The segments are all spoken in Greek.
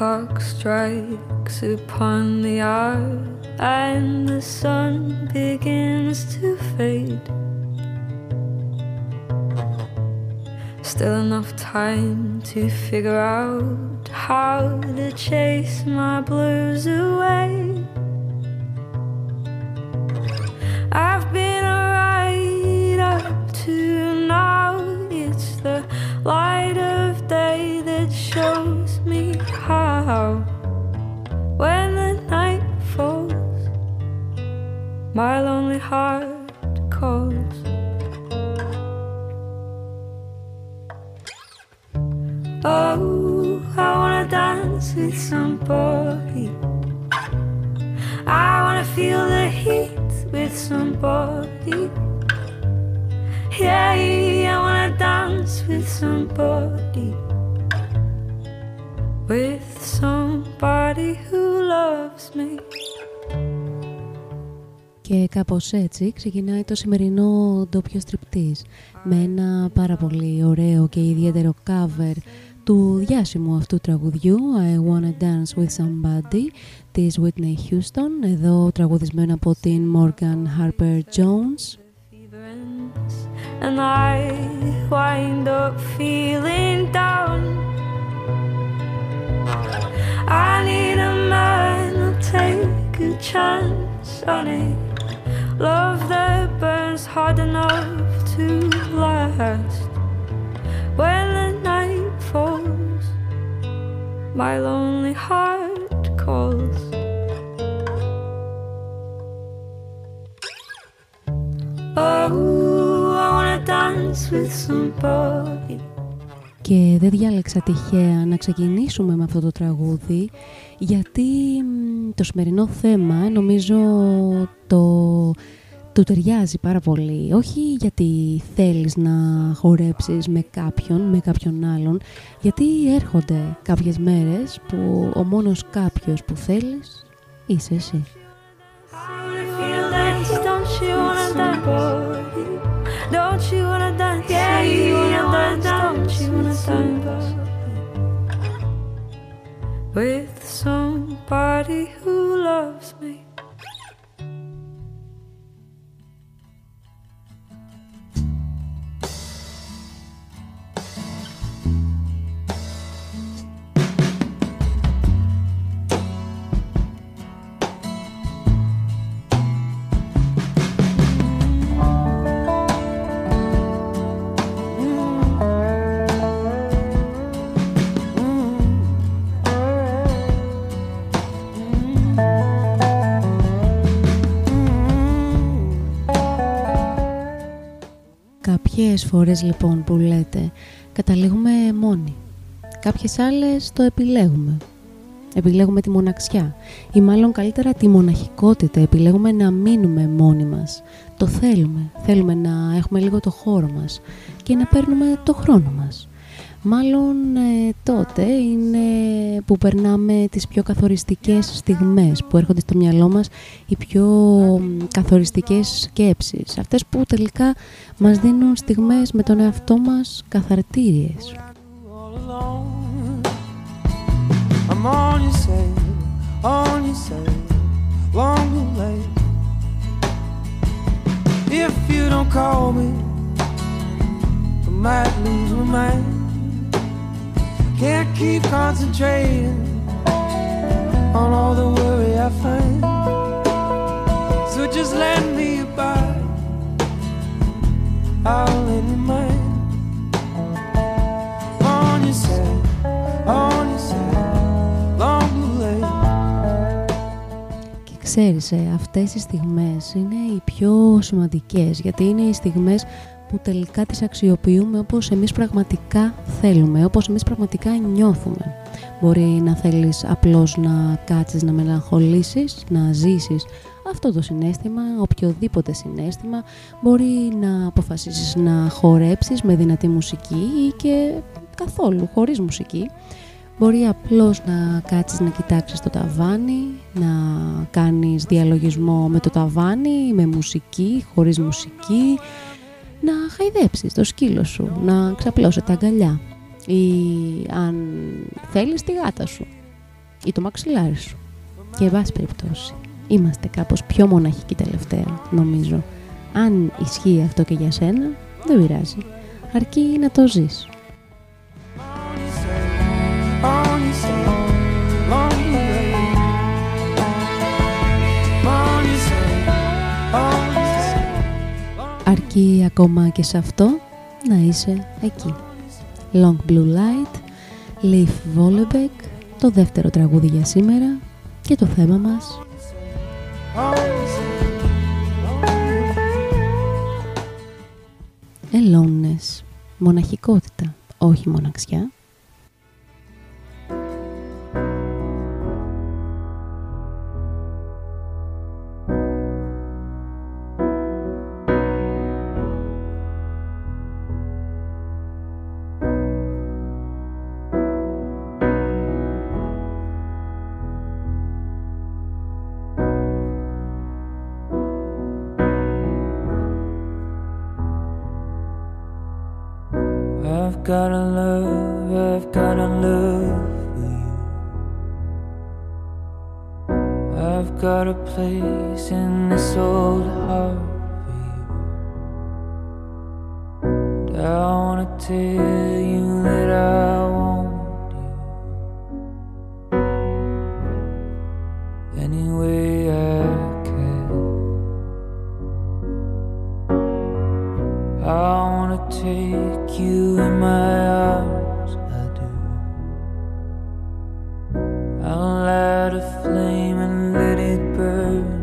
Clock strikes upon the hour and the sun begins to fade. Still enough time to figure out how to chase my blues away. Έτσι ξεκινάει το σημερινό ντόπιο στριπτής. Με ένα πάρα πολύ ωραίο και ιδιαίτερο cover του διάσημου αυτού τραγουδιού I Wanna Dance With Somebody της Whitney Houston εδώ τραγουδισμένο από την Morgan Harper Jones. And I wind up feeling down. I need a man to take a chance on it Love that burns hard enough to last When the night falls My lonely heart calls Oh, I wanna dance with somebody και δεν διάλεξα τυχαία να ξεκινήσουμε με αυτό το τραγούδι γιατί το σημερινό θέμα νομίζω το, το ταιριάζει πάρα πολύ. Όχι γιατί θέλεις να χορέψεις με κάποιον, με κάποιον άλλον, γιατί έρχονται κάποιες μέρες που ο μόνος κάποιος που θέλεις είσαι εσύ. Don't you wanna dance? Yeah, you wanna dance. Don't you wanna dance with somebody who loves me? Κάποιες φορές λοιπόν που λέτε καταλήγουμε μόνοι. Κάποιες άλλες το επιλέγουμε. Επιλέγουμε τη μοναξιά ή μάλλον καλύτερα τη μοναχικότητα. Επιλέγουμε να μείνουμε μόνοι μας. Το θέλουμε. Θέλουμε να έχουμε λίγο το χώρο μας και να παίρνουμε το χρόνο μας. Μάλλον ε, τότε είναι που περνάμε τις πιο καθοριστικές στιγμές που έρχονται στο μυαλό μας οι πιο καθοριστικές σκέψεις. Αυτές που τελικά μας δίνουν στιγμές με τον εαυτό μας καθαρτήριες. If you don't call me, I might lose my mind. Can't keep concentrating on all the worry I find. So just let me abide. I'll lend you mine. On your side, on your side, long too late. Και ξέρεις, ε, αυτές οι στιγμές είναι οι πιο σημαντικές γιατί είναι οι στιγμές που τελικά τις αξιοποιούμε όπως εμείς πραγματικά θέλουμε, όπως εμείς πραγματικά νιώθουμε. Μπορεί να θέλεις απλώς να κάτσεις να μελαγχολήσεις, να ζήσεις αυτό το συνέστημα, οποιοδήποτε συνέστημα, μπορεί να αποφασίσεις να χορέψεις με δυνατή μουσική ή και καθόλου χωρίς μουσική. Μπορεί απλώς να κάτσεις να κοιτάξεις το ταβάνι, να κάνεις διαλογισμό με το ταβάνι, με μουσική, χωρίς μουσική, να χαϊδέψεις το σκύλο σου, να ξαπλώσει τα αγκαλιά. ή αν θέλεις τη γάτα σου ή το μαξιλάρι σου. Και εν πάση περιπτώσει, είμαστε κάπως πιο μοναχικοί τελευταία, νομίζω. Αν ισχύει αυτό και για σένα, δεν πειράζει. Αρκεί να το ζεις. Αρκεί ακόμα και σε αυτό να είσαι εκεί. Long Blue Light, Leaf Vollebeck, το δεύτερο τραγούδι για σήμερα και το θέμα μας Aloneness, μοναχικότητα, όχι μοναξιά gotta love I'll light a flame and let it burn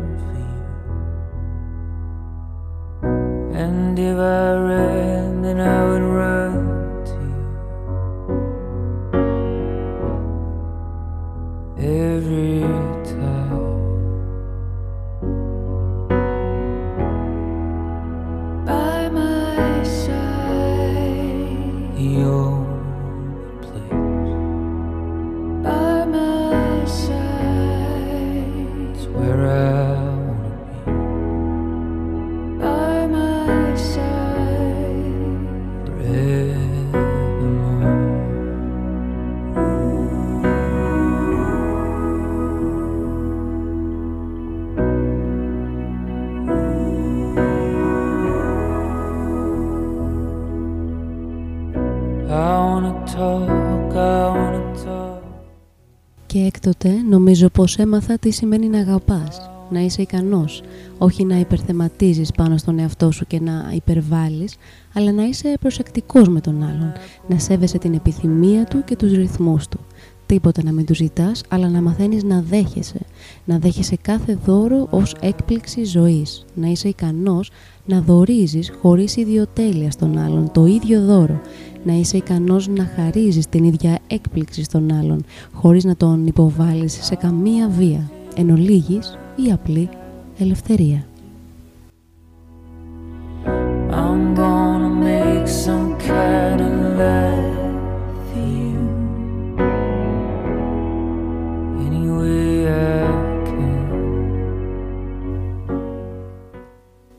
πως έμαθα τι σημαίνει να αγαπάς, να είσαι ικανός, όχι να υπερθεματίζεις πάνω στον εαυτό σου και να υπερβάλλεις, αλλά να είσαι προσεκτικός με τον άλλον, να σέβεσαι την επιθυμία του και τους ρυθμούς του. Τίποτα να μην τους ζητάς, αλλά να μαθαίνεις να δέχεσαι, να δέχεσαι κάθε δώρο ως έκπληξη ζωής, να είσαι ικανός να δωρίζεις χωρίς ιδιοτέλεια στον άλλον το ίδιο δώρο, να είσαι ικανός να χαρίζεις την ίδια έκπληξη στον άλλον, χωρίς να τον υποβάλεις σε καμία βία, εν ολίγης ή απλή ελευθερία. I'm gonna make some kind of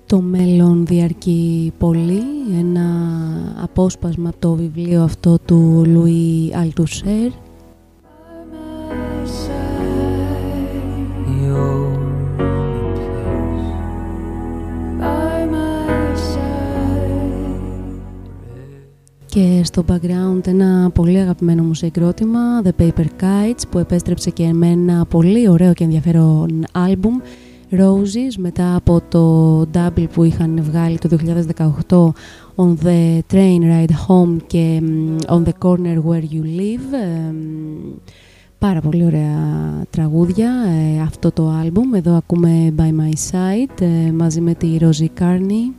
Το μέλλον διαρκεί πολύ, ένα απόσπασμα από το βιβλίο αυτό του Λουί Αλτουσέρ. The only place by my side. Και στο background ένα πολύ αγαπημένο μου συγκρότημα, The Paper Kites, που επέστρεψε και με ένα πολύ ωραίο και ενδιαφέρον άλμπουμ, Roses, μετά από το double που είχαν βγάλει το 2018 On the Train Ride Home και mm, On the Corner Where You Live. Ε, Πάρα πολύ ωραία τραγούδια ε, αυτό το άλμπουμ. Εδώ ακούμε By My Side ε, μαζί με τη Rosie Carney.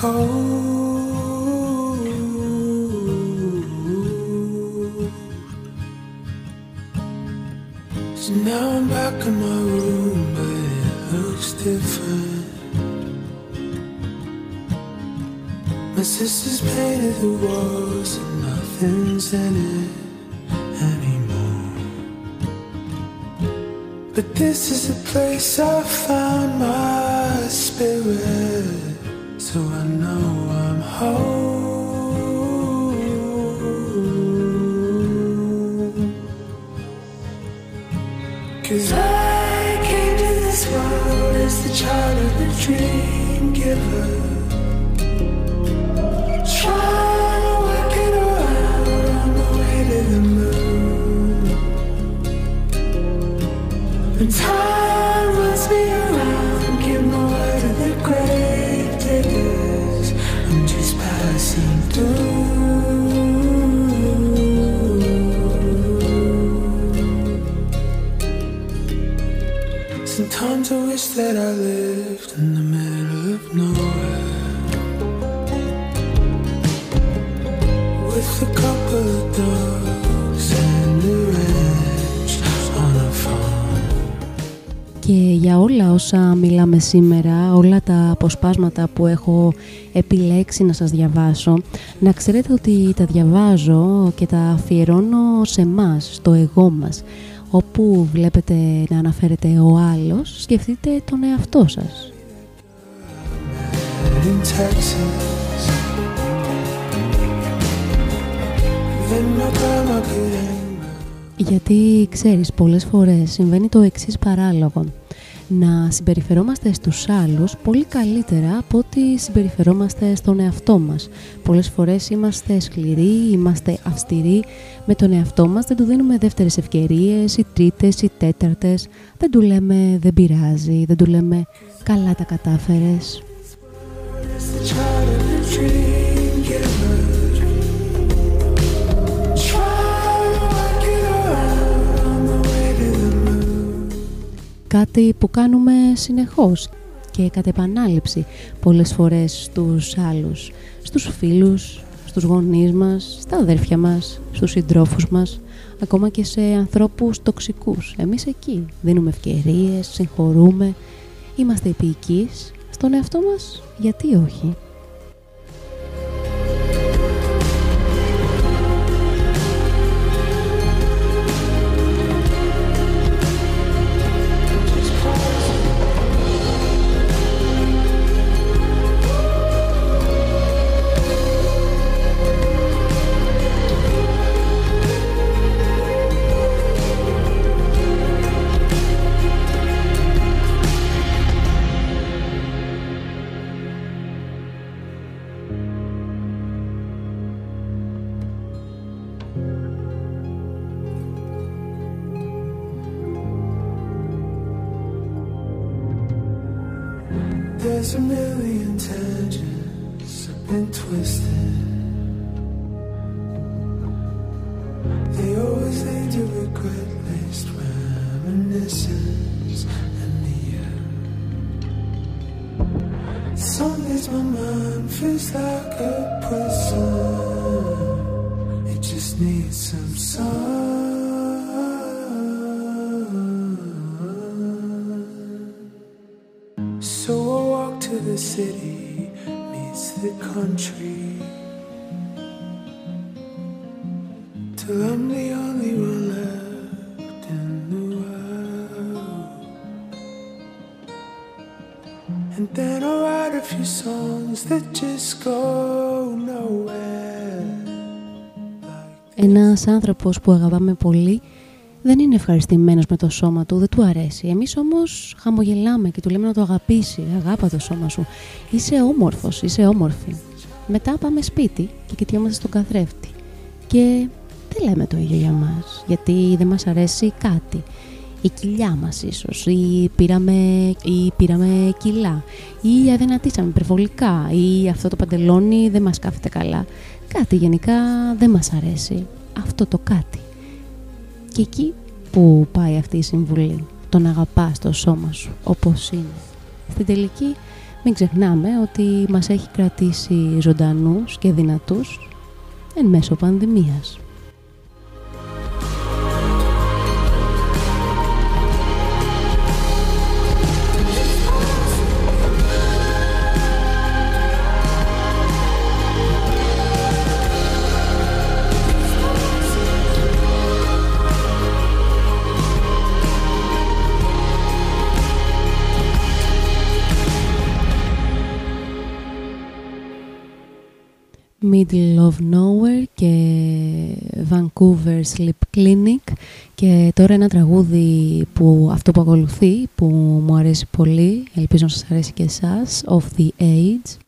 Cold. Για όλα όσα μιλάμε σήμερα, όλα τα αποσπάσματα που έχω επιλέξει να σας διαβάσω, να ξέρετε ότι τα διαβάζω και τα αφιερώνω σε μας, στο εγώ μας. Όπου βλέπετε να αναφέρεται ο άλλος, σκεφτείτε τον εαυτό σας. in Texas. Then my grandma could hang Γιατί ξέρεις, πολλές φορές συμβαίνει το εξής παράλογο. Να συμπεριφερόμαστε στους άλλους πολύ καλύτερα από ότι συμπεριφερόμαστε στον εαυτό μας. Πολλές φορές είμαστε σκληροί, είμαστε αυστηροί με τον εαυτό μας, δεν του δίνουμε δεύτερες ευκαιρίες, ή τρίτες ή τέταρτες, δεν του λέμε δεν πειράζει, δεν του λέμε καλά τα κατάφερες. Κάτι που κάνουμε συνεχώς και κατ' επανάληψη πολλές φορές στους άλλους, στους φίλους, στους γονείς μας, στα αδέρφια μας, στους συντρόφους μας, ακόμα και σε ανθρώπους τοξικούς. Εμείς εκεί δίνουμε ευκαιρίες, συγχωρούμε, είμαστε επίοικείς στον εαυτό μας, γιατί όχι; reminiscence in the air. Some days my mind feels like a prison. It just needs some sun. So I walk to the city, meets the country. Ένας άνθρωπος που αγαπάμε πολύ δεν είναι ευχαριστημένος με το σώμα του, δεν του αρέσει. Εμείς όμως χαμογελάμε και του λέμε να το αγαπήσει. Αγάπα το σώμα σου. Είσαι όμορφος, είσαι όμορφη. Μετά πάμε σπίτι και κοιτιόμαστε στον καθρέφτη. Και δεν λέμε το ίδιο για μας, γιατί δεν μας αρέσει κάτι. Η κοιλιά μας ίσως ή πήραμε, ή πήραμε κιλά ή αδυνατήσαμε υπερβολικά ή αυτό το παντελόνι δεν μας κάθεται καλά. Κάτι γενικά δεν μας αρέσει. Αυτό το κάτι. Και εκεί που πάει αυτή η συμβουλή. Τον αγαπάς το σώμα σου όπως είναι. Στην τελική μην ξεχνάμε ότι μας έχει κρατήσει ζωντανούς και δυνατούς εν μέσω πανδημίας. Middle of Nowhere και Vancouver Sleep Clinic. Και τώρα ένα τραγούδι που αυτό που ακολουθεί που μου αρέσει πολύ, ελπίζω να σας αρέσει και εσάς, Of the Age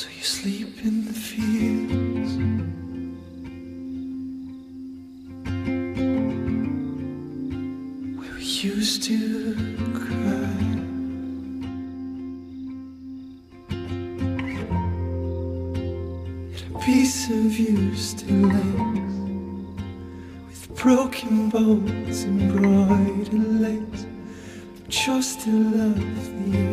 So you sleep in the fields. Where we used to cry. Yet a piece of you still lays with broken bones and broidered legs. But you're still love the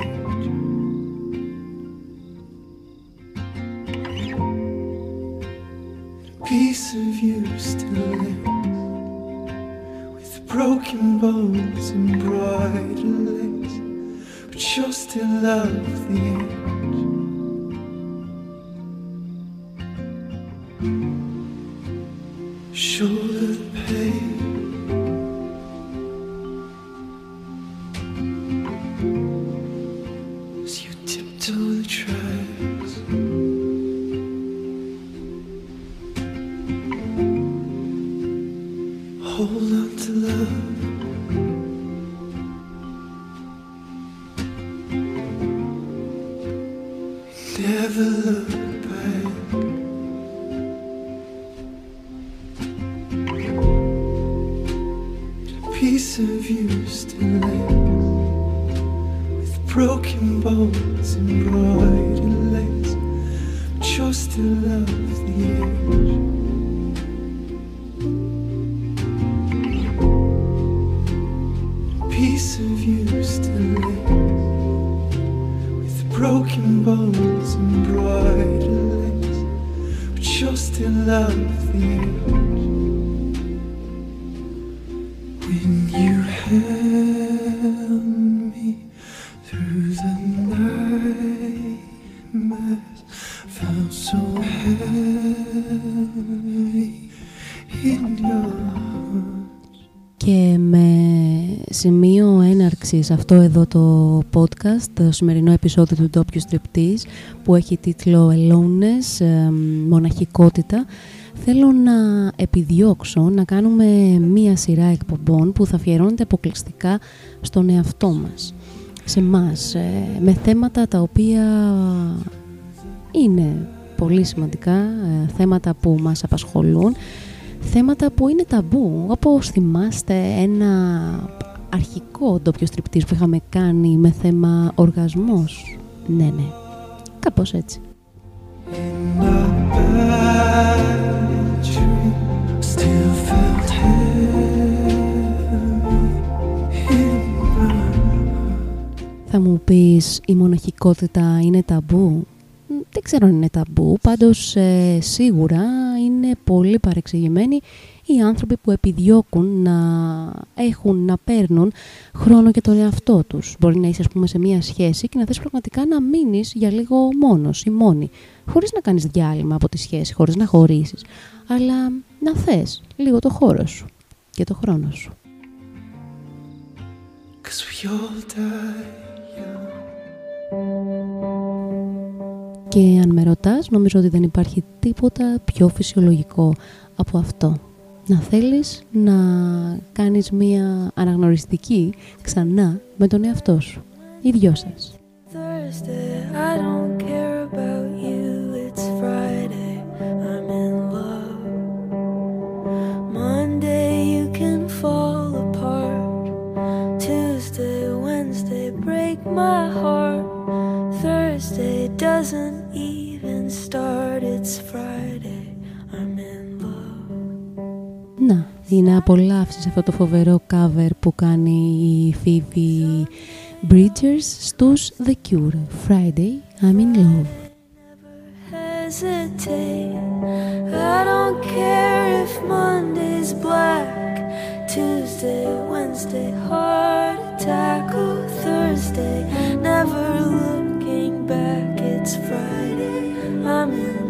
σε αυτό εδώ το podcast, το σημερινό επεισόδιο του ντόπιου στριπτής που έχει τίτλο Aloneness, μοναχικότητα θέλω να επιδιώξω να κάνουμε μία σειρά εκπομπών που θα αφιερώνεται αποκλειστικά στον εαυτό μας, σε μας ε, με θέματα τα οποία είναι πολύ σημαντικά, ε, θέματα που μας απασχολούν, θέματα που είναι ταμπού, όπως θυμάστε ένα αρχικό ντόπιο στριπτής που είχαμε κάνει με θέμα οργασμός. Ναι, ναι. Κάπως έτσι. Θα μου πεις η μοναχικότητα είναι ταμπού; Δεν ξέρω αν είναι ταμπού, πάντως ε, σίγουρα είναι πολύ παρεξηγημένη οι άνθρωποι που επιδιώκουν να έχουν, να παίρνουν χρόνο και τον εαυτό τους. Μπορεί να είσαι ας πούμε σε μία σχέση και να θες πραγματικά να μείνεις για λίγο μόνος ή μόνη, χωρίς να κάνεις διάλειμμα από τη σχέση, χωρίς να χωρίσεις, αλλά να θες λίγο το χώρο σου και το χρόνο σου. και αν με ρωτάς νομίζω ότι δεν υπάρχει τίποτα πιο φυσιολογικό από αυτό. Να θέλεις να κάνεις μία αναγνωριστική ξανά με τον εαυτό σου. Οι δυο σας. my heart. Thursday doesn't even start, it's Friday. Love. Να, είναι απολαύσεις αυτό το φοβερό cover που κάνει η Phoebe Bridgers στους The Cure. Friday, I'm in love. Hesitate. I don't care if Monday's black, Tuesday, Wednesday, hard to tackle. Thursday, never looking back. It's Friday, I'm in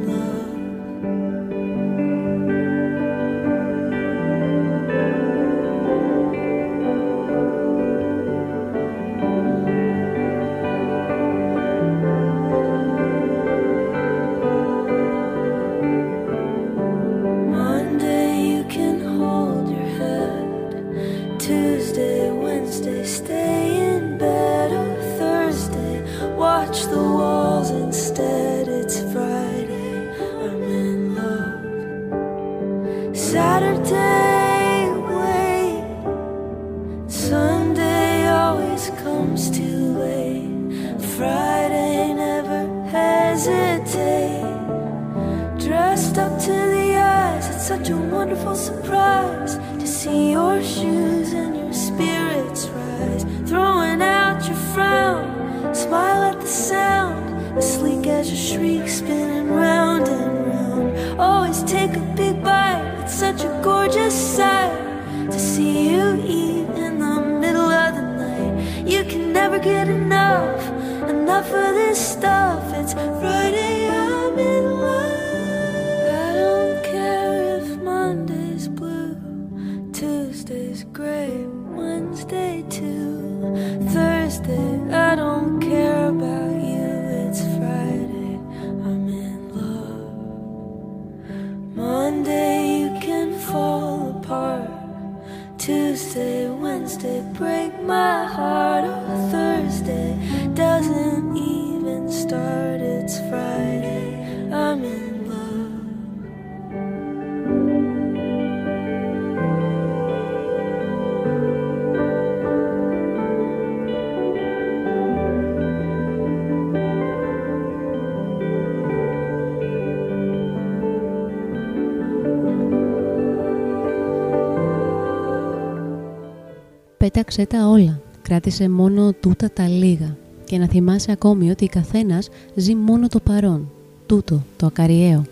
Πέταξε τα όλα. Κράτησε μόνο τούτα τα λίγα. Και να θυμάσαι ακόμη ότι καθένας ζει μόνο το παρόν. Τούτο, το ακαριαίο.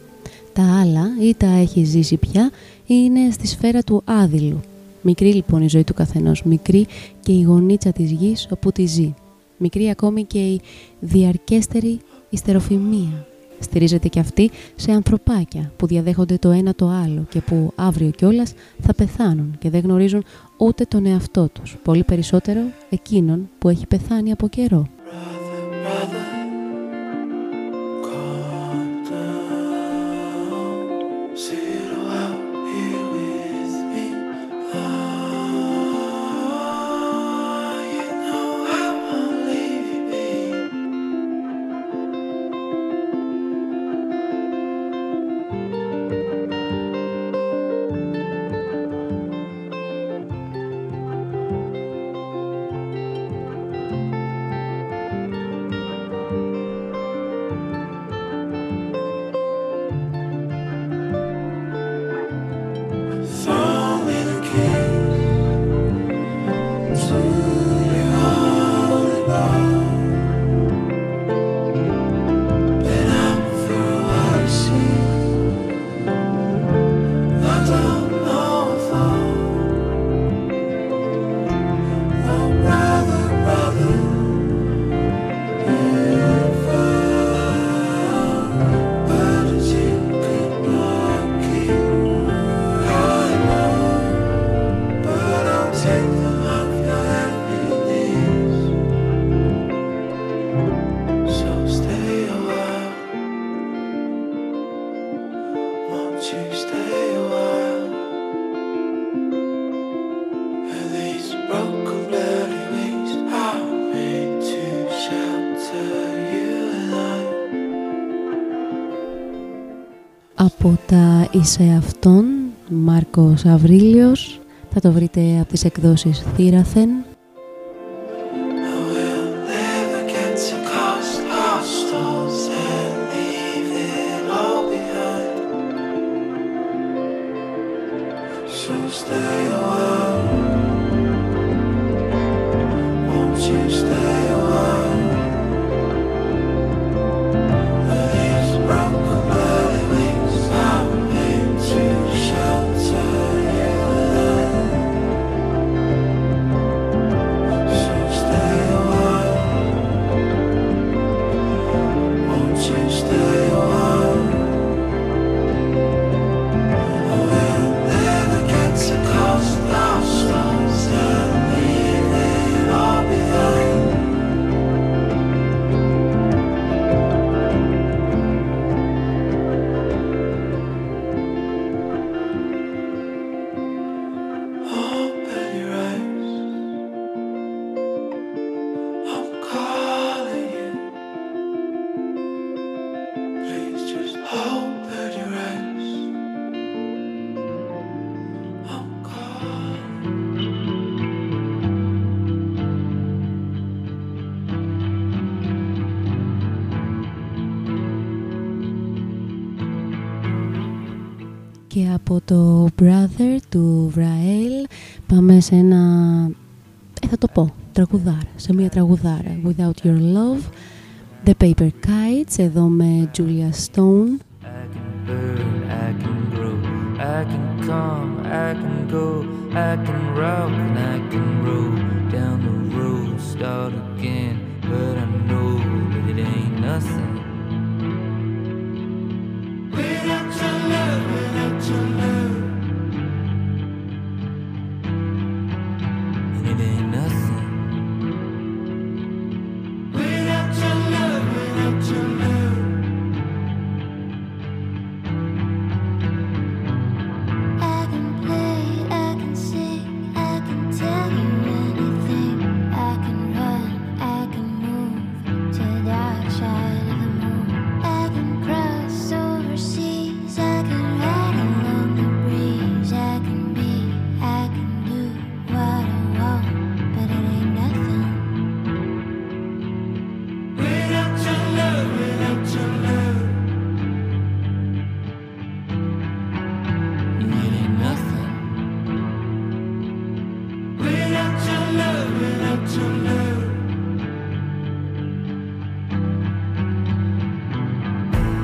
Τα άλλα ή τα έχει ζήσει πια ή είναι στη σφαίρα του άδειλου. Μικρή λοιπόν η ζωή του καθενός. Μικρή και η γονίτσα της γης όπου τη ζει. Μικρή ακόμη και η διαρκέστερη ιστεροφημία Στηρίζεται και αυτή σε ανθρωπάκια που διαδέχονται το ένα το άλλο και που αύριο κιόλας θα πεθάνουν και δεν γνωρίζουν ούτε τον εαυτό τους, πολύ περισσότερο εκείνον που έχει πεθάνει από καιρό. από «Είσαι αυτόν» Μάρκος Αβρίλιος. Θα το βρείτε από τις εκδόσεις Θήραθεν το Brother του Βραέλ πάμε σε ένα, ε, θα το πω, τραγουδάρα, σε μια τραγουδάρα Without Your Love The Paper Kites εδώ με Julia Stone I can burn, I can grow, I can come, I can go, I can rock and I can roll down the road, start again, but I know that it ain't nothing Without your love, to lose.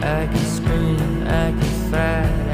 I can scream, I can fight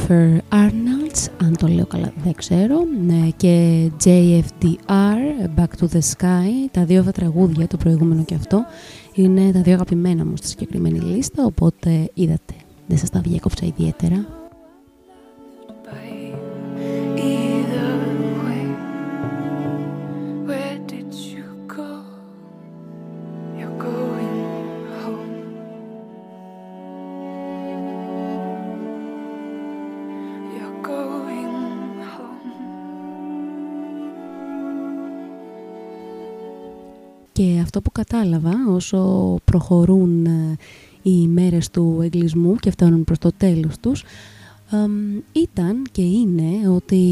Christopher Arnolds, αν το λέω καλά δεν ξέρω, ναι, και JFDR, Back to the Sky, τα δύο αυτά τραγούδια, το προηγούμενο και αυτό, είναι τα δύο αγαπημένα μου στη συγκεκριμένη λίστα, οπότε είδατε, δεν σας τα διέκοψα ιδιαίτερα. Και αυτό που κατάλαβα όσο προχωρούν ε, οι μέρες του εγκλισμού και φτάνουν προς το τέλος τους ήταν και είναι ότι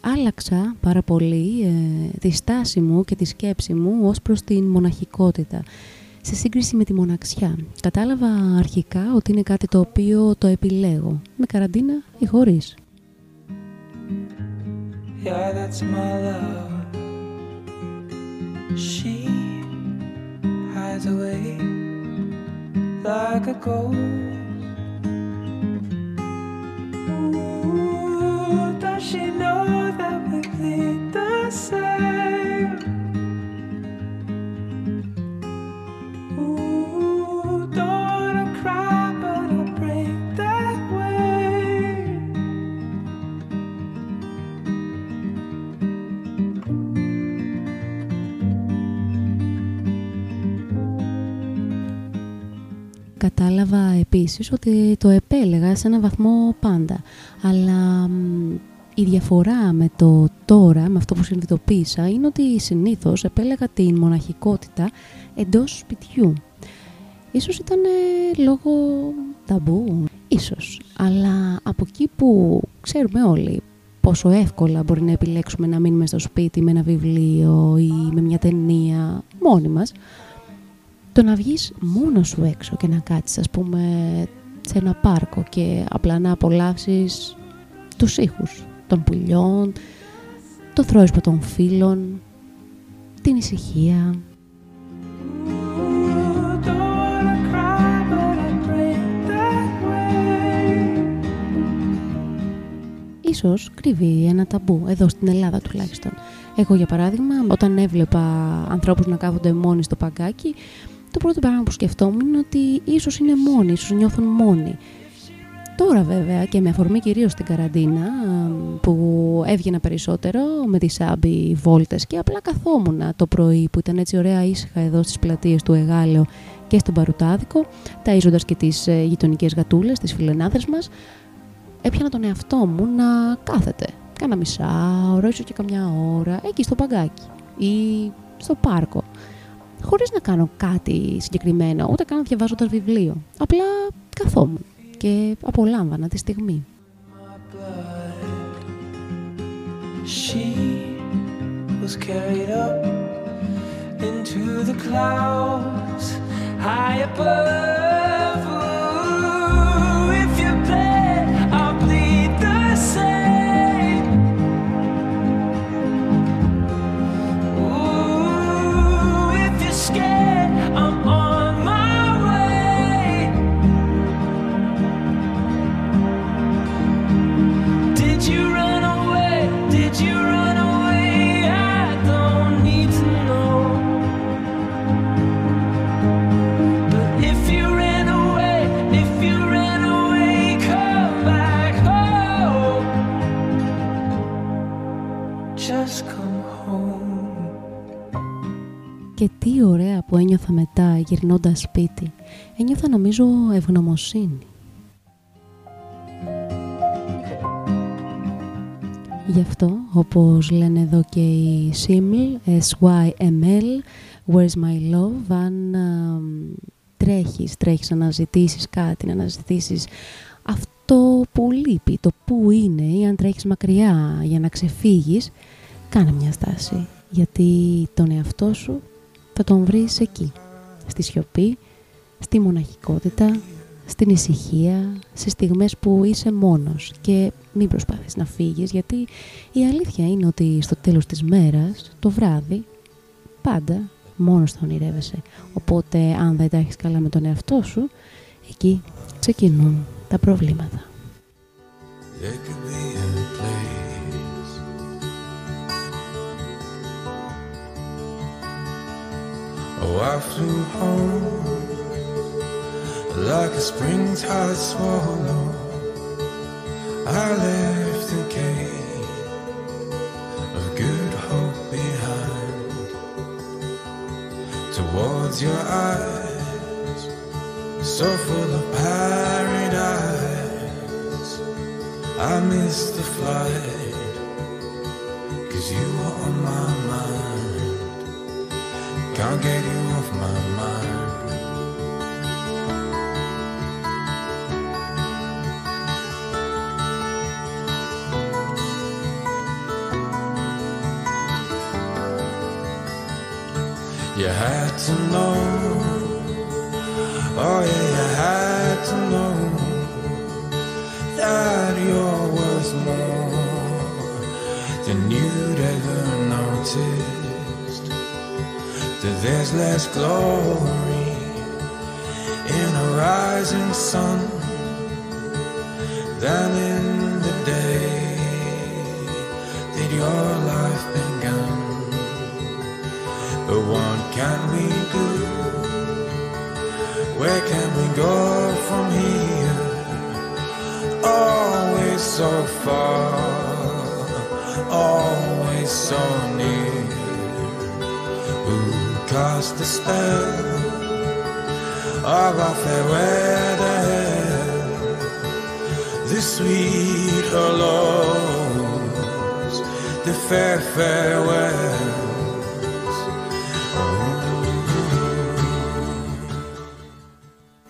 άλλαξα πάρα πολύ ε, τη στάση μου και τη σκέψη μου ως προς την μοναχικότητα σε σύγκριση με τη μοναξιά. Κατάλαβα αρχικά ότι είναι κάτι το οποίο το επιλέγω, με καραντίνα ή χωρίς. Yeah, that's my love. She hides away like a ghost. Ooh, does she know that we bleed the same? Κατάλαβα επίσης ότι το επέλεγα σε ένα βαθμό πάντα. Αλλά η διαφορά με το τώρα, με αυτό που συνειδητοποίησα, είναι ότι συνήθως επέλεγα την μοναχικότητα εντός σπιτιού. Ίσως ήταν λόγω ταμπού, ίσως. Αλλά από εκεί που ξέρουμε όλοι πόσο εύκολα μπορεί να επιλέξουμε να μείνουμε στο σπίτι με ένα βιβλίο ή με μια ταινία μόνοι μας, το να βγεις μόνο σου έξω και να κάτσεις ας πούμε σε ένα πάρκο και απλά να απολαύσεις τους ήχους των πουλιών, το θρόισμα των φίλων, την ησυχία. Ίσως κρύβει ένα ταμπού, εδώ στην Ελλάδα τουλάχιστον. Εγώ για παράδειγμα, όταν έβλεπα ανθρώπους να κάθονται μόνοι στο παγκάκι, το πρώτο πράγμα που σκεφτόμουν είναι ότι ίσως είναι μόνοι, ίσως νιώθουν μόνοι. Τώρα βέβαια και με αφορμή κυρίως στην καραντίνα που έβγαινα περισσότερο με τις άμπι βόλτες και απλά καθόμουν το πρωί που ήταν έτσι ωραία ήσυχα εδώ στις πλατείες του Εγάλεο και στον Παρουτάδικο ταΐζοντας και τις ε, γειτονικές γατούλες, τις φιλενάδες μας έπιανα τον εαυτό μου να κάθεται κάνα μισά ίσως και καμιά ώρα εκεί στο παγκάκι ή στο πάρκο χωρίς να κάνω κάτι συγκεκριμένο, ούτε καν διαβάζοντας βιβλίο. Απλά καθόμουν και απολάμβανα τη στιγμή. She was carried up into the clouds high above. Και τι ωραία που ένιωθα μετά γυρνώντας σπίτι. Ένιωθα νομίζω ευγνωμοσύνη. Γι' αυτό, όπως λένε εδώ και οι SIML, S-Y-M-L, Where's My Love, αν τρέχεις, τρέχεις να αναζητήσεις κάτι, να αναζητήσεις αυτό που λείπει, το που είναι ή αν τρέχεις μακριά για να ξεφύγεις, κάνε μια στάση, γιατί τον εαυτό σου θα τον βρεις εκεί, στη σιωπή, στη μοναχικότητα, στην ησυχία, σε στιγμές που είσαι μόνος και μην προσπάθεις να φύγεις γιατί η αλήθεια είναι ότι στο τέλος της μέρας, το βράδυ, πάντα μόνος θα ονειρεύεσαι. Οπότε αν δεν τα έχεις καλά με τον εαυτό σου, εκεί ξεκινούν τα προβλήματα. flew home like a springtide swallow. I left the gate of good hope behind towards your eyes, so full of paradise. I missed the flight, cause you were on my mind. Can't get you You had to know, oh yeah, you had to know that you're worth more than you'd ever noticed. That there's less glory in a rising sun than in can we do? Where can we go from here? Always so far, always so near. Who cast the spell of our fair weather? The sweet hellos, the fair farewell.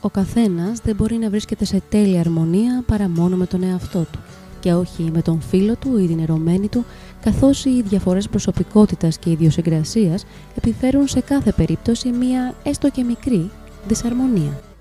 Ο καθένας δεν μπορεί να βρίσκεται σε τέλεια αρμονία παρά μόνο με τον εαυτό του και όχι με τον φίλο του ή την ερωμένη του, καθώς οι διαφορές προσωπικότητας και ιδιοσυγκρασίας επιφέρουν σε κάθε περίπτωση μία έστω και μικρή δυσαρμονία.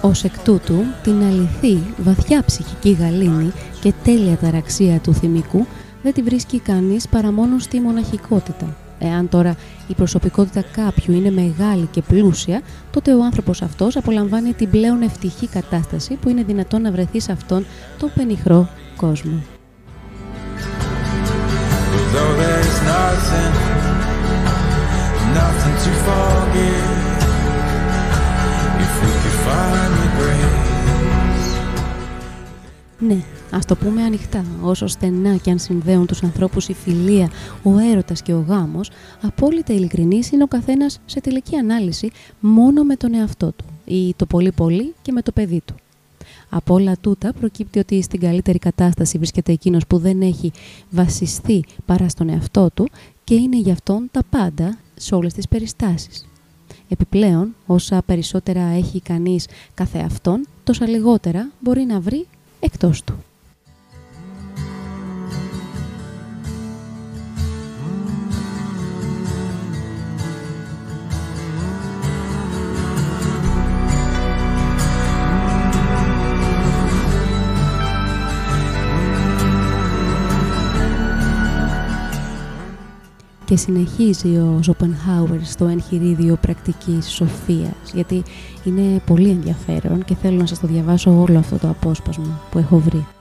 Ως εκ τούτου, την αληθή, βαθιά ψυχική γαλήνη και τέλεια ταραξία του θυμικού δεν τη βρίσκει κανείς παρά μόνο στη μοναχικότητα. Εάν τώρα η προσωπικότητα κάποιου είναι μεγάλη και πλούσια, τότε ο άνθρωπος αυτός απολαμβάνει την πλέον ευτυχή κατάσταση που είναι δυνατόν να βρεθεί σε αυτόν τον πενιχρό κόσμο. Ναι, ας το πούμε ανοιχτά, όσο στενά και αν συνδέουν τους ανθρώπους η φιλία, ο έρωτας και ο γάμος, απόλυτα ειλικρινής είναι ο καθένας σε τελική ανάλυση μόνο με τον εαυτό του ή το πολύ πολύ και με το παιδί του. Από όλα τούτα προκύπτει ότι στην καλύτερη κατάσταση βρίσκεται εκείνος που δεν έχει βασιστεί παρά στον εαυτό του και είναι γι' αυτόν τα πάντα σε όλες τις περιστάσεις. Επιπλέον, όσα περισσότερα έχει κανείς καθεαυτόν, τόσα λιγότερα μπορεί να βρει εκτός του. Και συνεχίζει ο Ζοπενχάουερ στο εγχειρίδιο πρακτικής σοφίας γιατί είναι πολύ ενδιαφέρον και θέλω να σας το διαβάσω όλο αυτό το απόσπασμα που έχω βρει.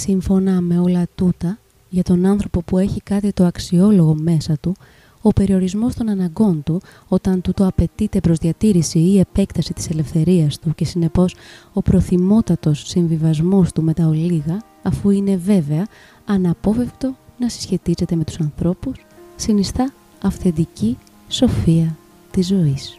Σύμφωνα με όλα τούτα, για τον άνθρωπο που έχει κάτι το αξιόλογο μέσα του, ο περιορισμός των αναγκών του, όταν του το απαιτείται προς διατήρηση ή επέκταση της ελευθερίας του και συνεπώς ο προθυμότατος συμβιβασμός του με τα ολίγα, αφού είναι βέβαια αναπόφευκτο να συσχετίζεται με τους ανθρώπους, συνιστά αυθεντική σοφία της ζωής.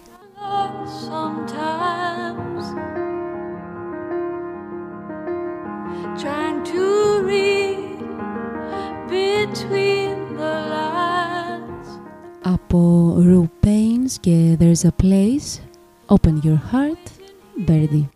Από Rue Pains και There's a Place, Open Your Heart, Birdie.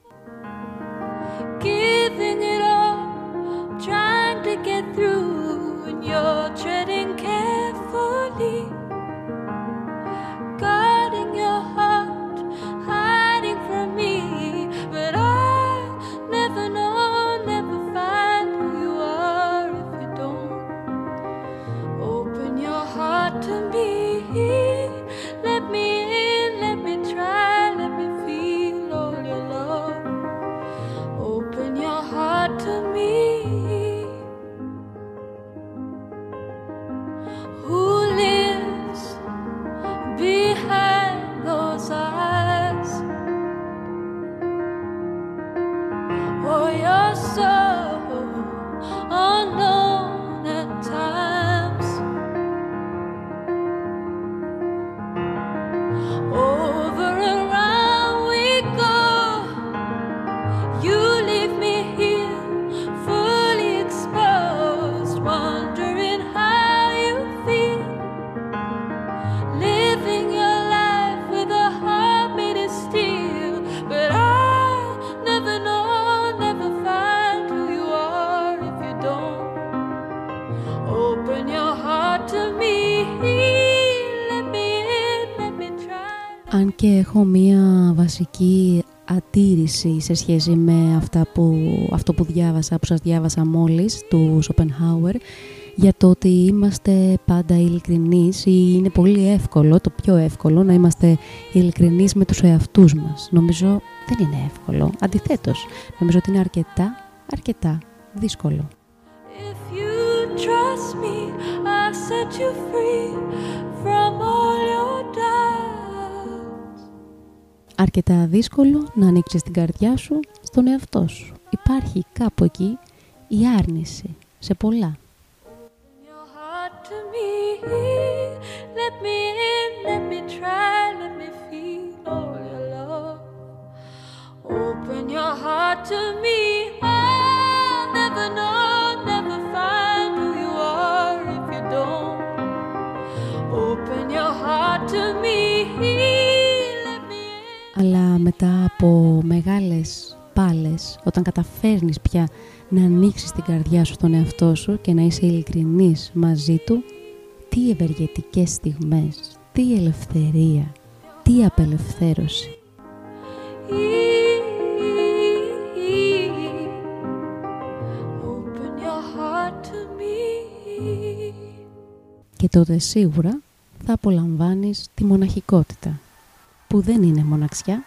Σε σχέση με αυτά που, αυτό που διάβασα, που σας διάβασα μόλις, του Σοπενχάουερ, για το ότι είμαστε πάντα ειλικρινείς ή είναι πολύ εύκολο, το πιο εύκολο, να είμαστε ειλικρινείς με τους εαυτούς μας. Νομίζω δεν είναι εύκολο, αντιθέτως. Νομίζω ότι είναι αρκετά, αρκετά δύσκολο. If you trust me, I'll set you free Αρκετά δύσκολο να ανοίξεις την καρδιά σου στον εαυτό σου. Υπάρχει κάπου εκεί η άρνηση σε πολλά. Μπέμπι μετά από μεγάλες πάλες, όταν καταφέρνεις πια να ανοίξεις την καρδιά σου στον εαυτό σου και να είσαι ειλικρινής μαζί του, τι ευεργετικές στιγμές, τι ελευθερία, τι απελευθέρωση. Open your heart to me. Και τότε σίγουρα θα απολαμβάνεις τη μοναχικότητα, που δεν είναι μοναξιά.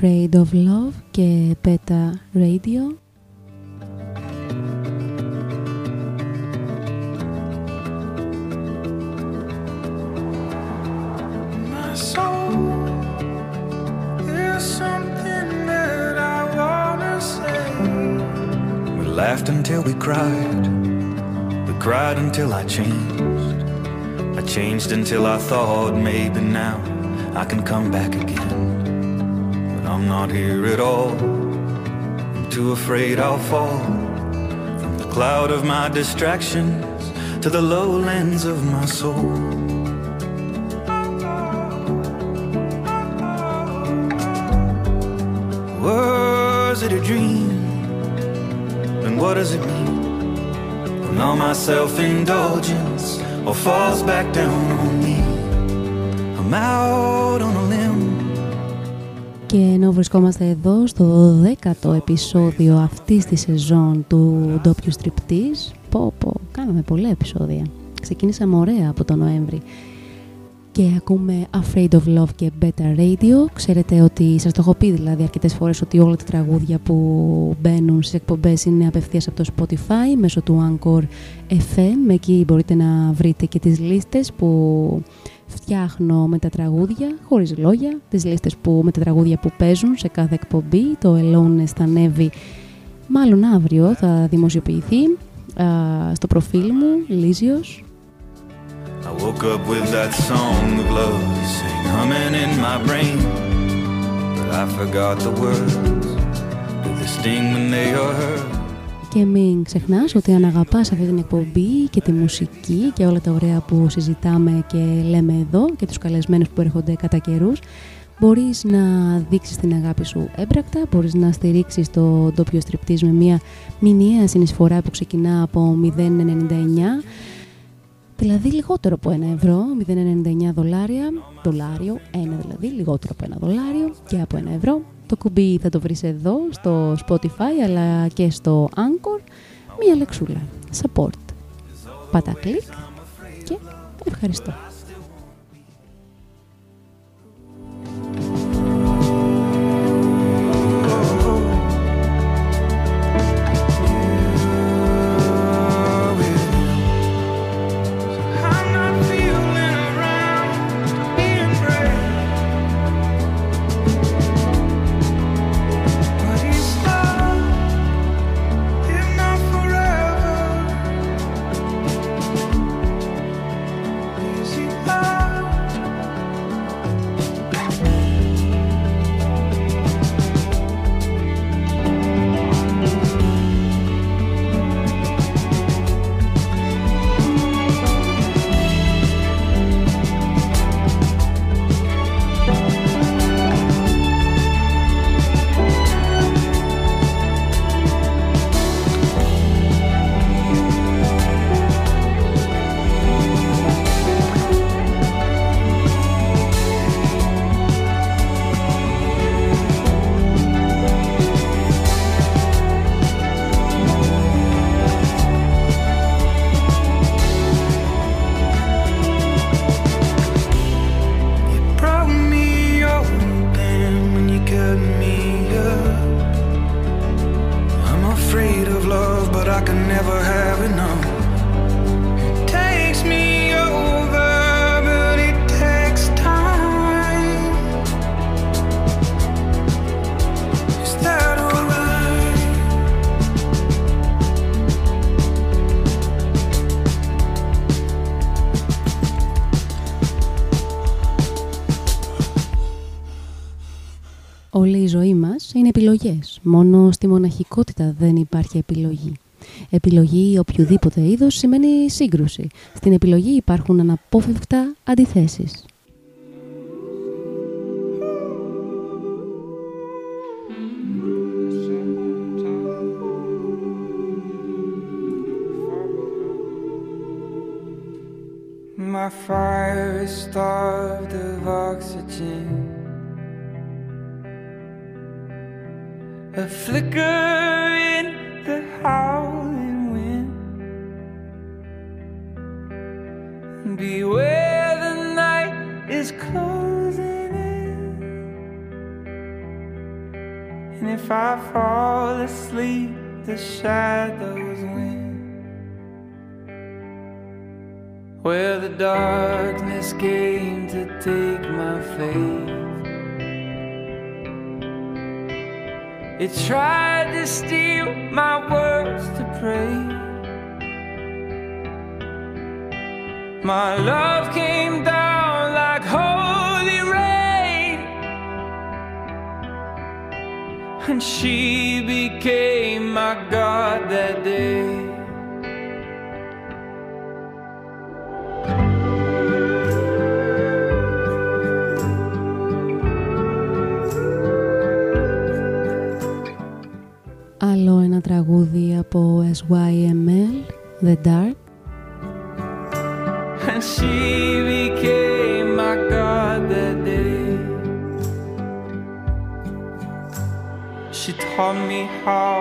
Afraid of Love και Beta Radio My soul is something that I wanna say. We laughed until we cried. Cried until I changed. I changed until I thought maybe now I can come back again. But I'm not here at all. I'm too afraid I'll fall from the cloud of my distractions to the lowlands of my soul. Was it a dream? And what does it mean? When all my self-indulgence all falls back down on me I'm out on a limb Και ενώ βρισκόμαστε εδώ στο 10ο επεισόδιο αυτής της σεζόν του ντόπιου στριπτής, πω πω, κάναμε πολλά επεισόδια. Ξεκίνησαμε ωραία από τον Νοέμβρη. Και ακούμε Afraid of Love και Better Radio. Ξέρετε ότι σας το έχω πει δηλαδή αρκετές φορές ότι όλα τα τραγούδια που μπαίνουν στις εκπομπές είναι απευθείας από το Spotify μέσω του Anchor FM. Εκεί μπορείτε να βρείτε και τις λίστες που φτιάχνω με τα τραγούδια, χωρίς λόγια, τις λίστες που, με τα τραγούδια που παίζουν σε κάθε εκπομπή. Το Alone θα ανέβει μάλλον αύριο, θα δημοσιοποιηθεί στο προφίλ μου, Λίζιος, I woke up with that song of love sing humming in my brain. But I forgot the words Do they sting when they are heard. Και μην ξεχνάς ότι αν αγαπάς αυτή την εκπομπή και τη μουσική και όλα τα ωραία που συζητάμε και λέμε εδώ και τους καλεσμένους που έρχονται κατά καιρούς, μπορείς να δείξεις την αγάπη σου έμπρακτα, μπορείς να στηρίξεις το ντόπιο στριπτής με μια μηνιαία συνεισφορά που ξεκινά από 0,99 Δηλαδή λιγότερο από ένα ευρώ, 0,99 δολάρια, δολάριο, ένα δηλαδή, λιγότερο από ένα δολάριο και από ένα ευρώ. Το κουμπί θα το βρεις εδώ στο Spotify αλλά και στο Anchor, μία λεξούλα, support. Πάτα κλικ και ευχαριστώ. Επιλογές. Μόνο στη μοναχικότητα δεν υπάρχει επιλογή. Επιλογή οποιοδήποτε είδος σημαίνει σύγκρουση. Στην επιλογή υπάρχουν αναπόφευκτα αντιθέσεις. My fire is starved of oxygen a flicker in the howling wind. Beware the night is closing in. And if I fall asleep, the shadows win. Where the darkness came to take my faith. It tried to steal my words to pray. My love came down like holy rain, and she became my God that day. Τραγούδι από SYML, The Dark. And she became my God that day. She taught me how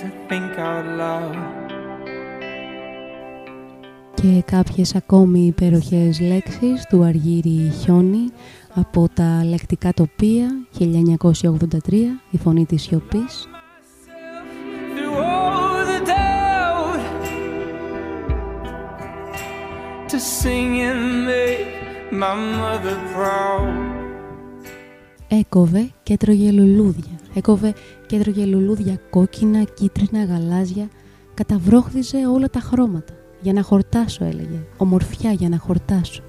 to think out loud. και κάποιες ακόμη υπέροχες λέξεις του Αργύρι Χιόνι από τα λεκτικά τοπία 1983, η φωνή της σιωπής. Έκοβε και τρώγε λουλούδια. Έκοβε και τρώγε λουλούδια κόκκινα, κίτρινα, γαλάζια. Καταβρόχδιζε όλα τα χρώματα. Για να χορτάσω έλεγε. Ομορφιά για να χορτάσω.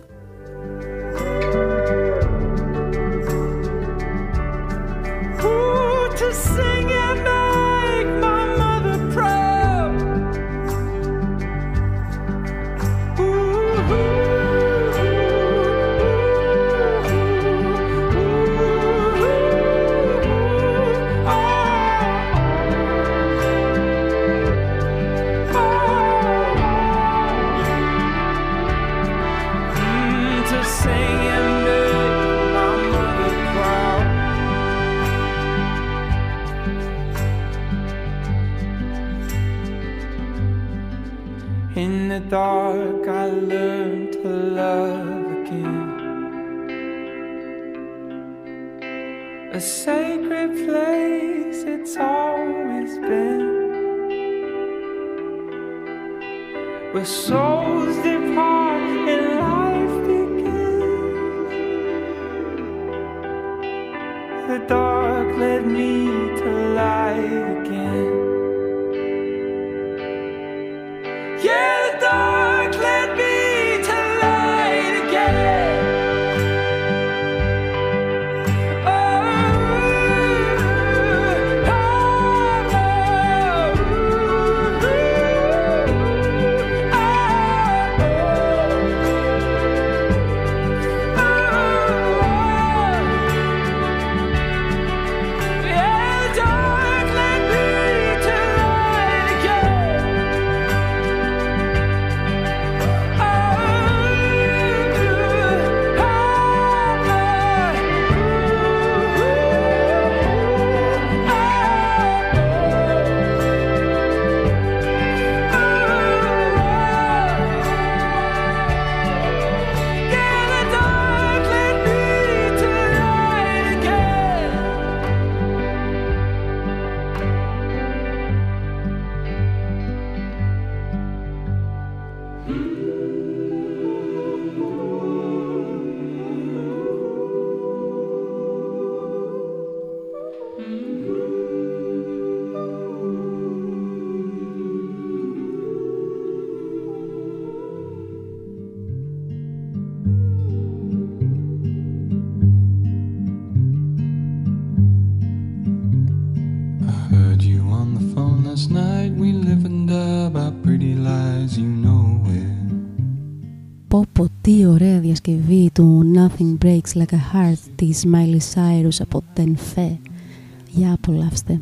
Dark I learned to love again. A sacred place it's always been. Where souls depart and life begins. The dark led me Like a Heart της Miley Cyrus από Ten Fe. Για απολαύστε.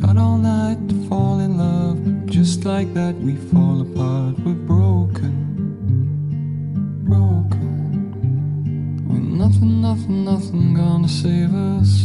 Got all night to fall in love Just like that we fall apart We're broken Broken When nothing, nothing, nothing gonna save us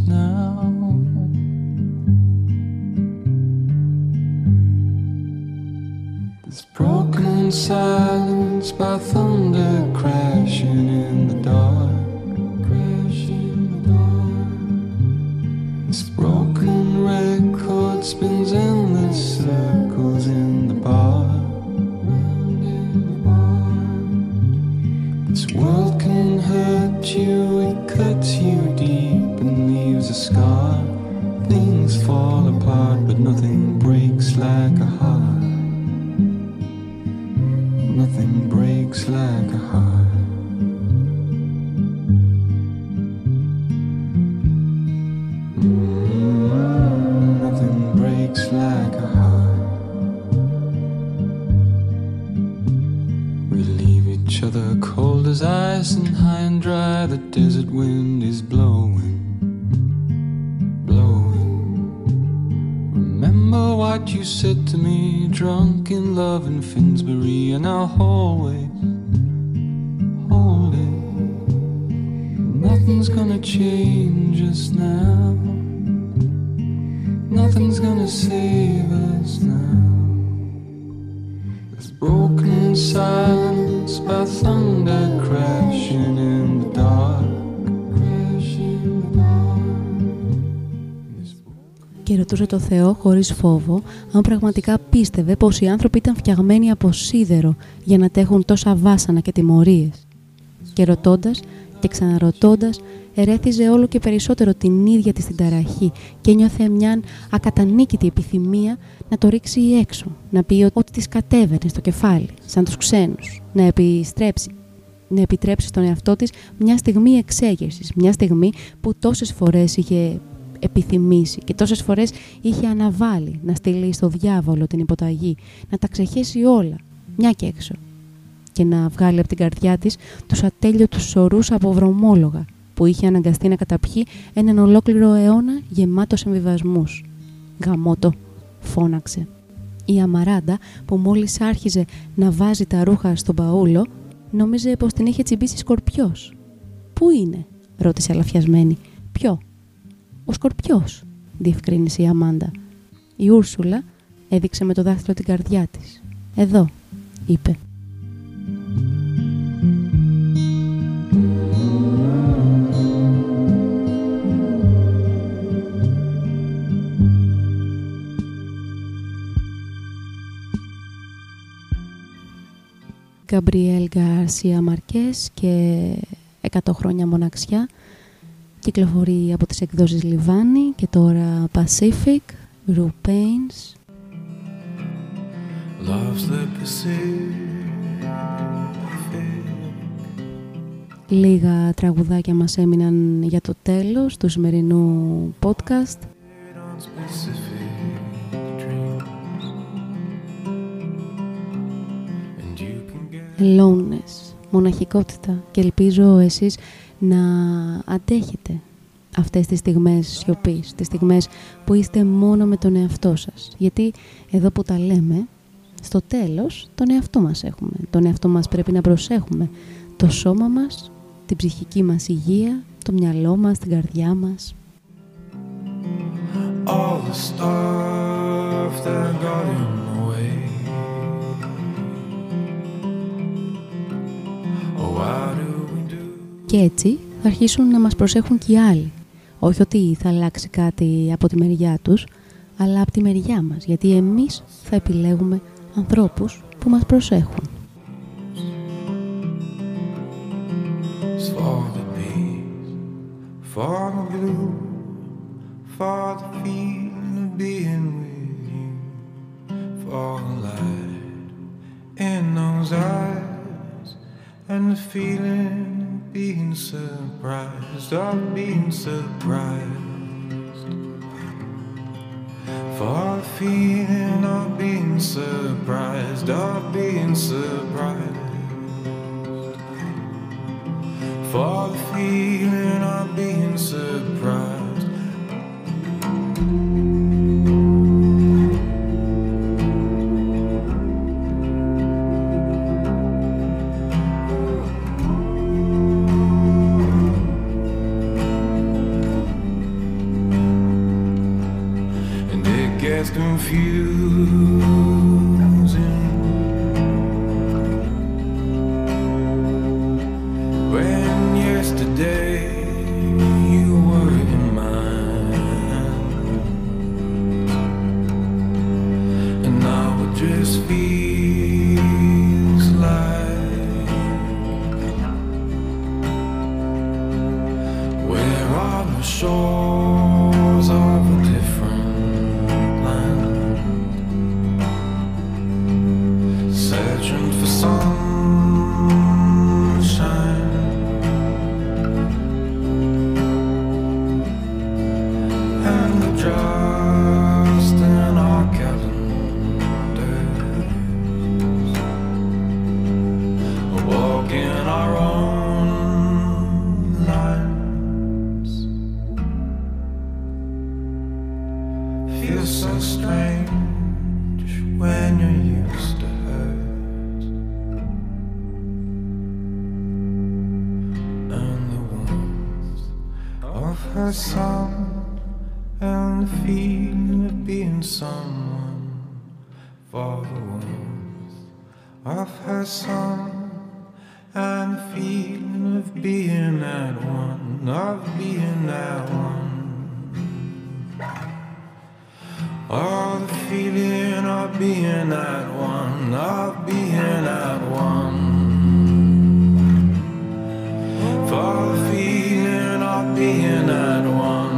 Και ρωτούσε το Θεό χωρίς φόβο αν πραγματικά πίστευε πως οι άνθρωποι ήταν φτιαγμένοι από σίδερο για να τέχουν τόσα βάσανα και τιμωρίες. Και ρωτώντας και ξαναρωτώντας ερέθιζε όλο και περισσότερο την ίδια της την ταραχή και νιώθε μια ακατανίκητη επιθυμία να το ρίξει έξω, να πει ότι της κατέβαινε στο κεφάλι, σαν τους ξένους, να επιστρέψει, να επιτρέψει στον εαυτό της μια στιγμή εξέγερσης, μια στιγμή που τόσες φορές είχε επιθυμήσει και τόσες φορές είχε αναβάλει να στείλει στο διάβολο την υποταγή, να τα ξεχέσει όλα, μια και έξω και να βγάλει από την καρδιά της τους ατέλειωτους σωρούς από βρωμόλογα που είχε αναγκαστεί να καταπιεί έναν ολόκληρο αιώνα γεμάτος εμβιβασμούς. «Γαμότο», φώναξε. Η Αμαράντα που μόλις άρχιζε να βάζει τα ρούχα στον παούλο νόμιζε πως την είχε τσιμπήσει σκορπιός. «Πού είναι» ρώτησε αλαφιασμένη. «Ποιο» «Ο σκορπιός» διευκρίνησε η Αμάντα. Η Ούρσουλα έδειξε με το δάχτυλο την καρδιά της. «Εδώ» είπε. Γκαμπριέλ Γκαρσία Μαρκές και 100 χρόνια μοναξιά κυκλοφορεί από τις εκδόσεις Λιβάνι και τώρα Pacific, Rue Pains Λίγα τραγουδάκια μας έμειναν για το τέλος του σημερινού podcast. Loneliness, μοναχικότητα. Και ελπίζω εσείς να αντέχετε αυτές τις στιγμές σιωπής, τις στιγμές που είστε μόνο με τον εαυτό σας. Γιατί εδώ που τα λέμε, στο τέλος τον εαυτό μας έχουμε. Τον εαυτό μας πρέπει να προσέχουμε. Το σώμα μας, την ψυχική μας υγεία, το μυαλό μας, την καρδιά μας. All the stuff that got in Και έτσι θα αρχίσουν να μας προσέχουν και οι άλλοι. Όχι ότι θα αλλάξει κάτι από τη μεριά τους, αλλά από τη μεριά μας, γιατί εμείς θα επιλέγουμε ανθρώπους που μας προσέχουν. and the feeling of being surprised, of being surprised. For feeling of being surprised, of being surprised. For feeling of being surprised. Of her song and the feeling of being at one, of being at one. Oh, the feeling of being at one, of being at one. For the feeling of being at one.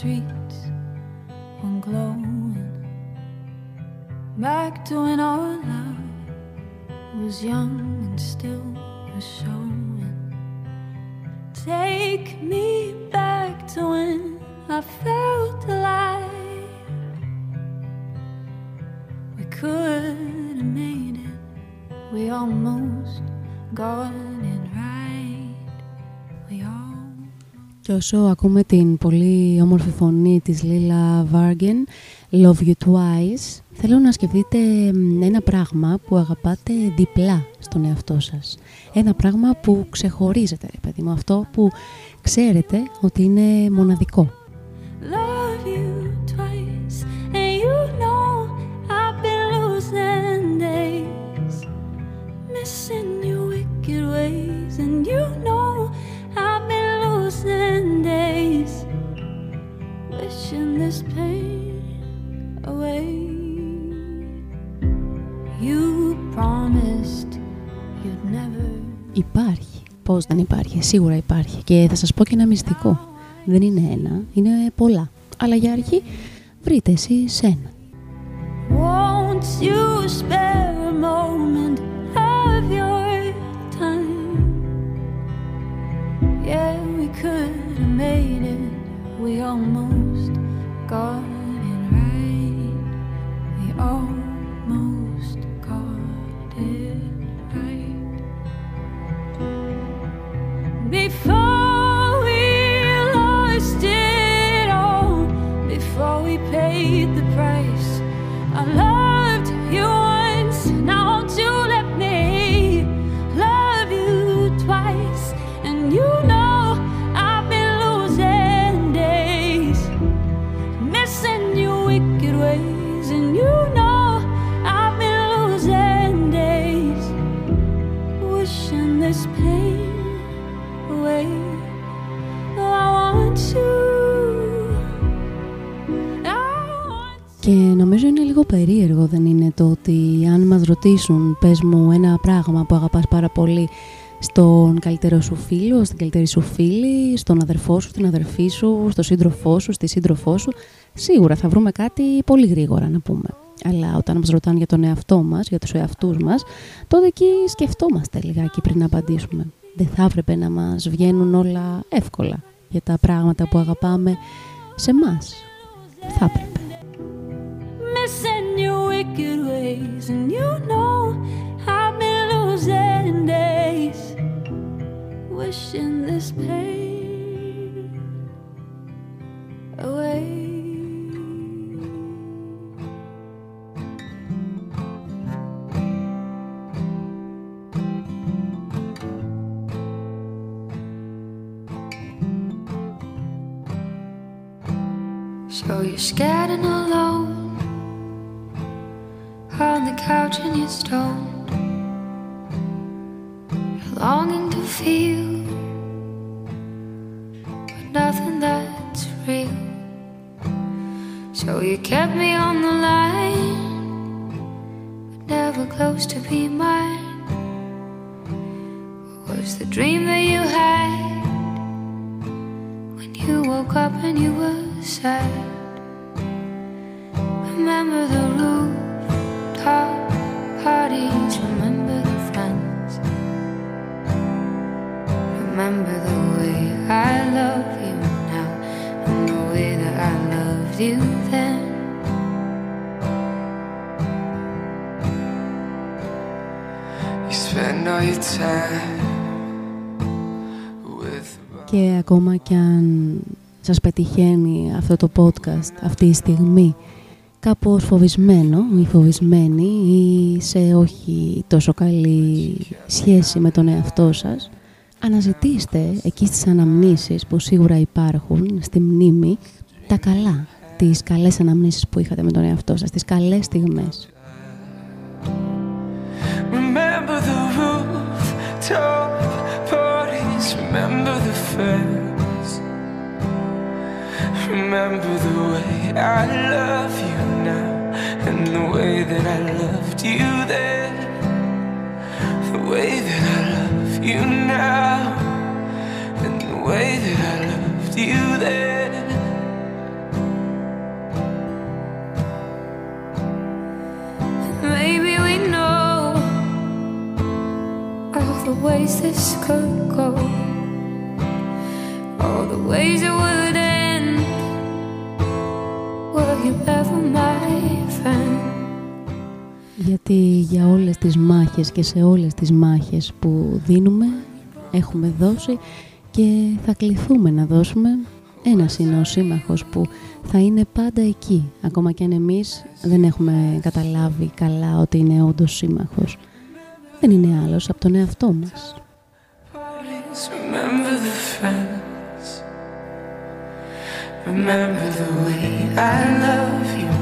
Streets were glowing. Back to when our love was young and still was showing. Take me back to when I felt Και όσο ακούμε την πολύ όμορφη φωνή της Λίλα Βάργεν, Love You Twice, θέλω να σκεφτείτε μ, ένα πράγμα που αγαπάτε διπλά στον εαυτό σας. Ένα πράγμα που ξεχωρίζετε, ρε παιδί μου, αυτό που ξέρετε ότι είναι μοναδικό. love you twice, and you know I've been losing days, missing your wicked ways, and you know I've been losing days, wishing this pain away. You promised you'd never. Υπάρχει. Πώς δεν υπάρχει; Σίγουρα υπάρχει. Και θα σας πω και ένα μυστικό. Δεν είναι ένα, είναι πολλά. Αλλά για αρχή βρείτε εσείς ένα. Won't you spare a moment; could have made it. We almost got it right. We almost got it right. Before λίγο περίεργο δεν είναι το ότι αν μας ρωτήσουν πες μου ένα πράγμα που αγαπάς πάρα πολύ στον καλύτερο σου φίλο, στην καλύτερη σου φίλη, στον αδερφό σου, στην αδερφή σου, στον σύντροφό σου, στη σύντροφό σου, σίγουρα θα βρούμε κάτι πολύ γρήγορα να πούμε. Αλλά όταν μας ρωτάνε για τον εαυτό μας, για τους εαυτούς μας, τότε εκεί σκεφτόμαστε λιγάκι πριν να απαντήσουμε. Δεν θα έπρεπε να μας βγαίνουν όλα εύκολα για τα πράγματα που αγαπάμε σε μας. Θα έπρεπε. Missing your wicked ways, and you know I've been losing days, wishing this pain away. So you're scared and alone on the couch and you're stoned. Longing to feel, but nothing that's real. So you kept me on the line, but never close to be mine. What was the dream that you had when you woke up and you were sad? Remember the rooftop Και ακόμα κι αν σας πετυχαίνει αυτό το podcast αυτή η στιγμή κάπως φοβισμένο ή φοβισμένη ή σε όχι τόσο καλή σχέση με τον εαυτό σας αναζητήστε εκεί στις αναμνήσεις που σίγουρα υπάρχουν στη μνήμη τα καλά, τις καλές αναμνήσεις που είχατε με τον εαυτό σας, τις καλές στιγμές. Remember the rooftop parties. Remember the fairs. Remember the way I love you now and the way that I loved you then. The way that I love you now and the way that I loved you then. Maybe we know all the ways this could go, all the ways it would end. Were you ever my friend? Γιατί για όλες τις μάχες και σε όλες τις μάχες που δίνουμε έχουμε δώσει και θα κληθούμε να δώσουμε ένας είναι ο σύμμαχος που θα είναι πάντα εκεί ακόμα και αν εμείς δεν έχουμε καταλάβει καλά ότι είναι όντως σύμμαχος. Δεν είναι άλλος από τον εαυτό μας. Parties, remember the friends. Remember the way I love you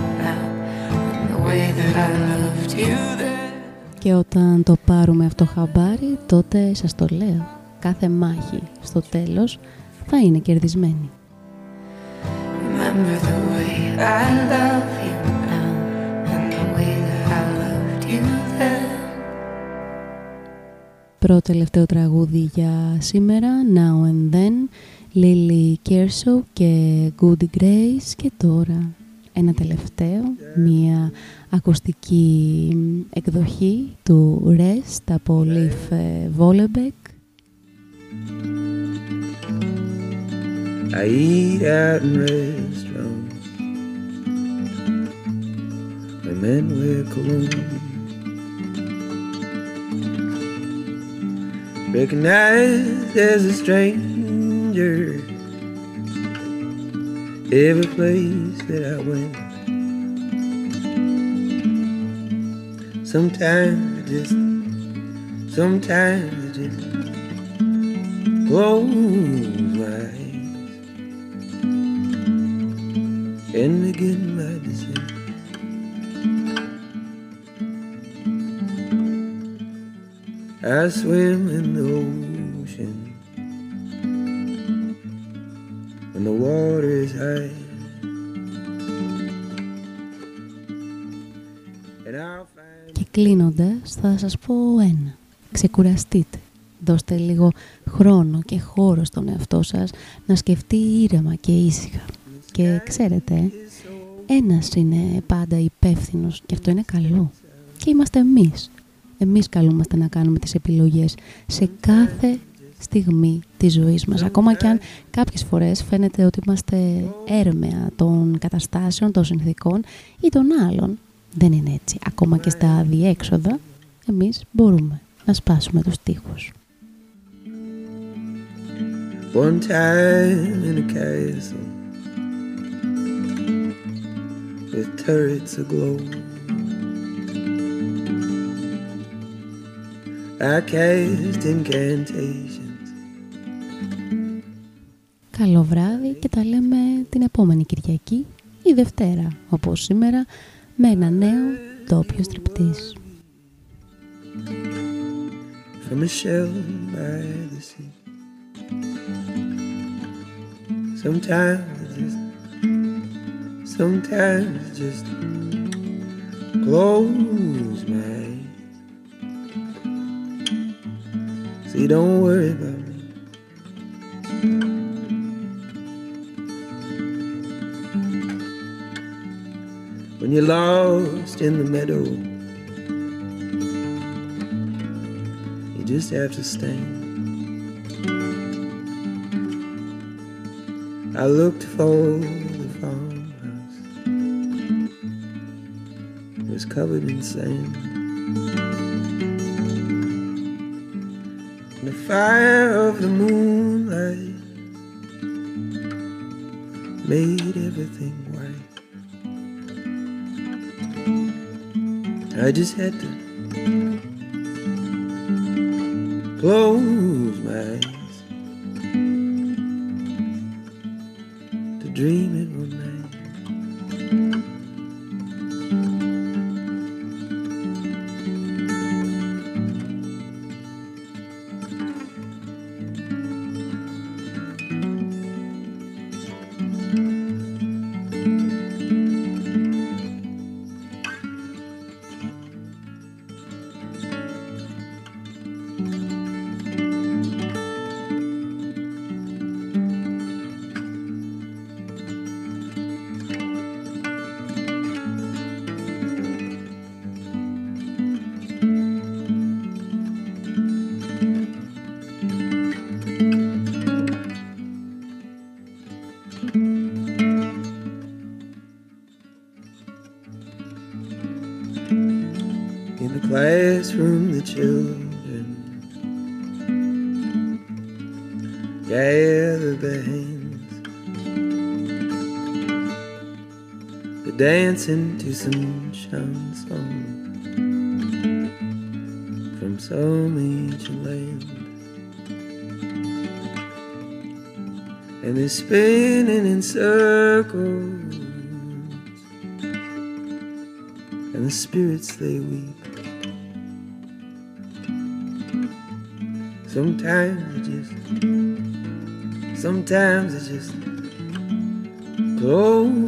και όταν το πάρουμε αυτό χαμπάρι τότε σας το λέω κάθε μάχη στο τέλος θα είναι κερδισμένη. Remember the way I love you now and the way that I loved you then. Πρώτο τελευταίο τραγούδι για σήμερα, Now and Then, Lily Kershaw και Goody Grace και τώρα ένα τελευταίο, μία ακουστική εκδοχή του Rest από Leif Vollebeck. I eat out in restaurants where men wear cologne. Recognized as a stranger every place that I went. Sometimes I just, sometimes I just close my eyes and begin my descent. I swim in the ocean the water is high. And I'll find Και κλείνοντας θα σας πω ένα. Ξεκουραστείτε. Δώστε λίγο χρόνο και χώρο στον εαυτό σας να σκεφτεί ήρεμα και ήσυχα. Και ξέρετε, ένας είναι πάντα υπεύθυνος και αυτό είναι καλό. Και είμαστε εμείς. Εμείς καλούμαστε να κάνουμε τις επιλογές σε κάθε στιγμή της ζωής μας. Ακόμα και αν κάποιες φορές φαίνεται ότι είμαστε έρμεα των καταστάσεων, των συνθήκων ή των άλλων. Δεν είναι έτσι. Ακόμα και στα διέξοδα εμείς μπορούμε να σπάσουμε τους τοίχους. One time in a castle with turrets aglow. I cast incantations. Καλό βράδυ και τα λέμε την επόμενη κυριακή η δεύτερα, όπως σήμερα με ένα νέο τόπιο στριβτής. When you're lost in the meadow. You just have to stand. I looked for the farmhouse. It was covered in sand. And the fire of the moonlight made everything I just had to close my eyes. To dream it one night. Sunshine song from some ancient land. And they're spinning in circles, and the spirits they weep. Sometimes it just, sometimes it just close